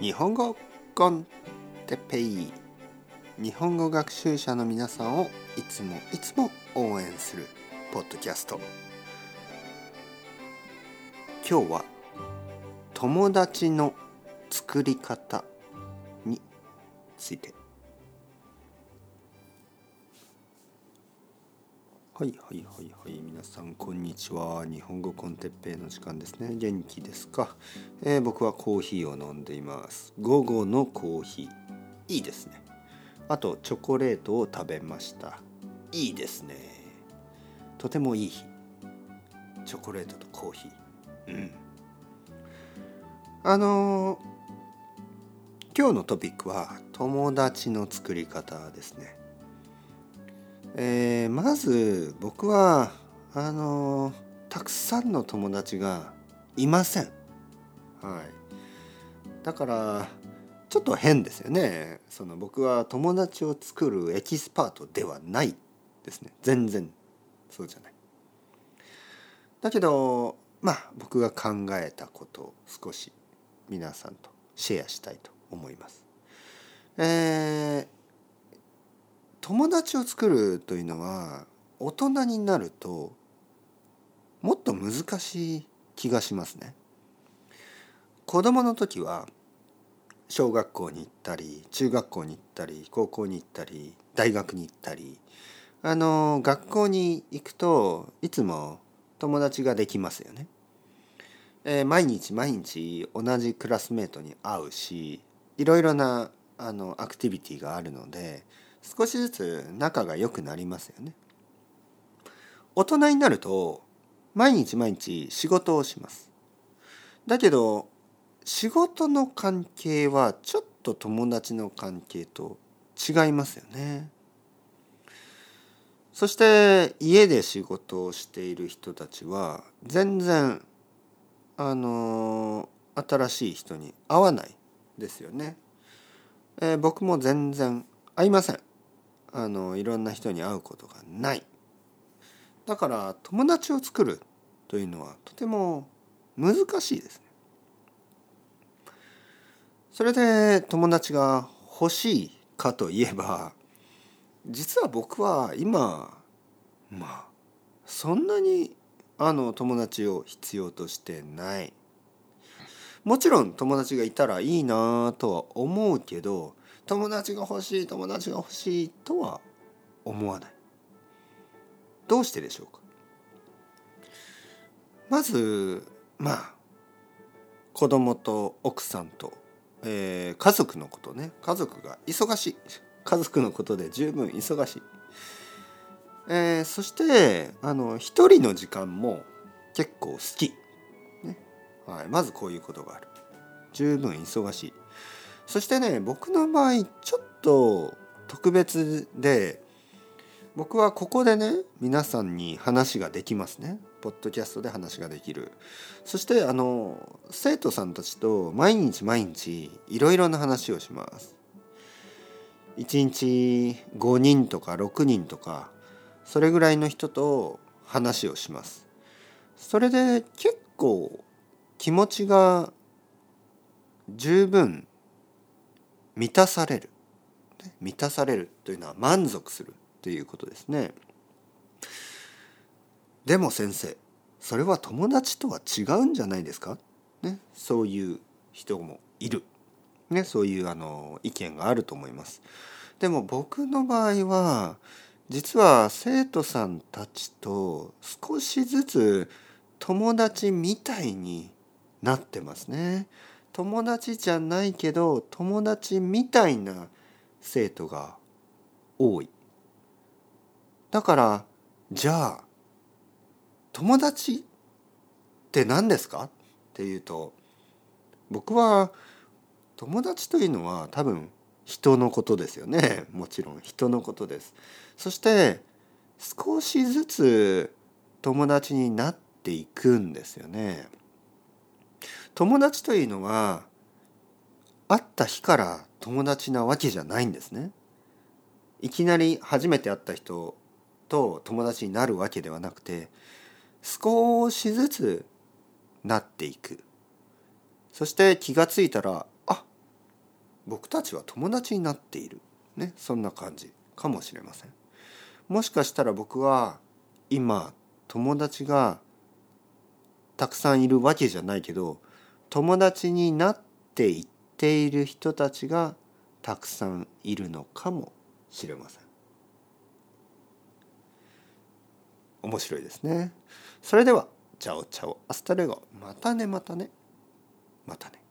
日本語コンテペイ。日本語学習者の皆さんをいつもいつも応援するポッドキャスト。今日は友達の作り方について。はいはいはいはい皆さんこんにちは。日本語コンテッペイの時間ですね。元気ですか、えー、僕はコーヒーを飲んでいます。午後のコーヒー。いいですね。あとチョコレートを食べました。いいですね。とてもいい日。チョコレートとコーヒー。うん。あのー、今日のトピックは友達の作り方ですね。えー、まず僕はあのたくさんの友達がいません。はい、だからちょっと変ですよね。その僕は友達を作るエキスパートではないですね。全然そうじゃない。だけどまあ僕が考えたことを少し皆さんとシェアしたいと思います。えー、友達を作るというのは大人になるともっと難しい気がしますね。子供の時は小学校に行ったり中学校に行ったり高校に行ったり大学に行ったりあの学校に行くといつも友達ができますよね。えー、毎日毎日同じクラスメートに会うしいろいろなあのアクティビティがあるので少しずつ仲が良くなりますよね。大人になると毎日毎日仕事をします。だけど仕事の関係はちょっと友達の関係と違いますよね。そして家で仕事をしている人たちは全然あの新しい人に会わないですよね。えー、僕も全然会いません。あのいろんな人に会うことがない。だから友達を作るというのはとても難しいですね。それで友達が欲しいかといえば実は僕は今まあそんなにあの友達を必要としてない。もちろん友達がいたらいいなとは思うけど友達が欲しい友達が欲しいとは思わない。どうしてでしょうか？まずまあ子供と奥さんと、えー、家族のことね。家族が忙しい。家族のことで十分忙しい、えー、そしてあの一人の時間も結構好き、ね。はい、まずこういうことがある。十分忙しい。そしてね僕の場合ちょっと特別で僕はここでね皆さんに話ができますね。ポッドキャストで話ができる。そしてあの生徒さんたちと毎日毎日いろいろな話をします。1日5人とか6人とかそれぐらいの人と話をします。それで結構気持ちが十分満たされる。満たされるというのは満足するということですね。でも先生それは友達とは違うんじゃないですか、ね、そういう人もいる、ね、そういうあの意見があると思います。でも僕の場合は実は生徒さんたちと少しずつ友達みたいになってますね。友達じゃないけど友達みたいな生徒が多い。だからじゃあ友達って何ですか？っていうと僕は友達というのは多分人のことですよねもちろん人のことです。そして少しずつ友達になっていくんですよね。友達というのは会った日から友達なわけじゃないんですね。いきなり初めて会った人と友達になるわけではなくて少しずつなっていくそして気が付いたらあ僕たちは友達になっている、ね、そんな感じかもしれません。もしかしたら僕は今友達がたくさんいるわけじゃないけど友達になっていっている人たちがたくさんいるのかもしれません。面白いですね。それでは ciao ciao hasta luego またねまたねまたね。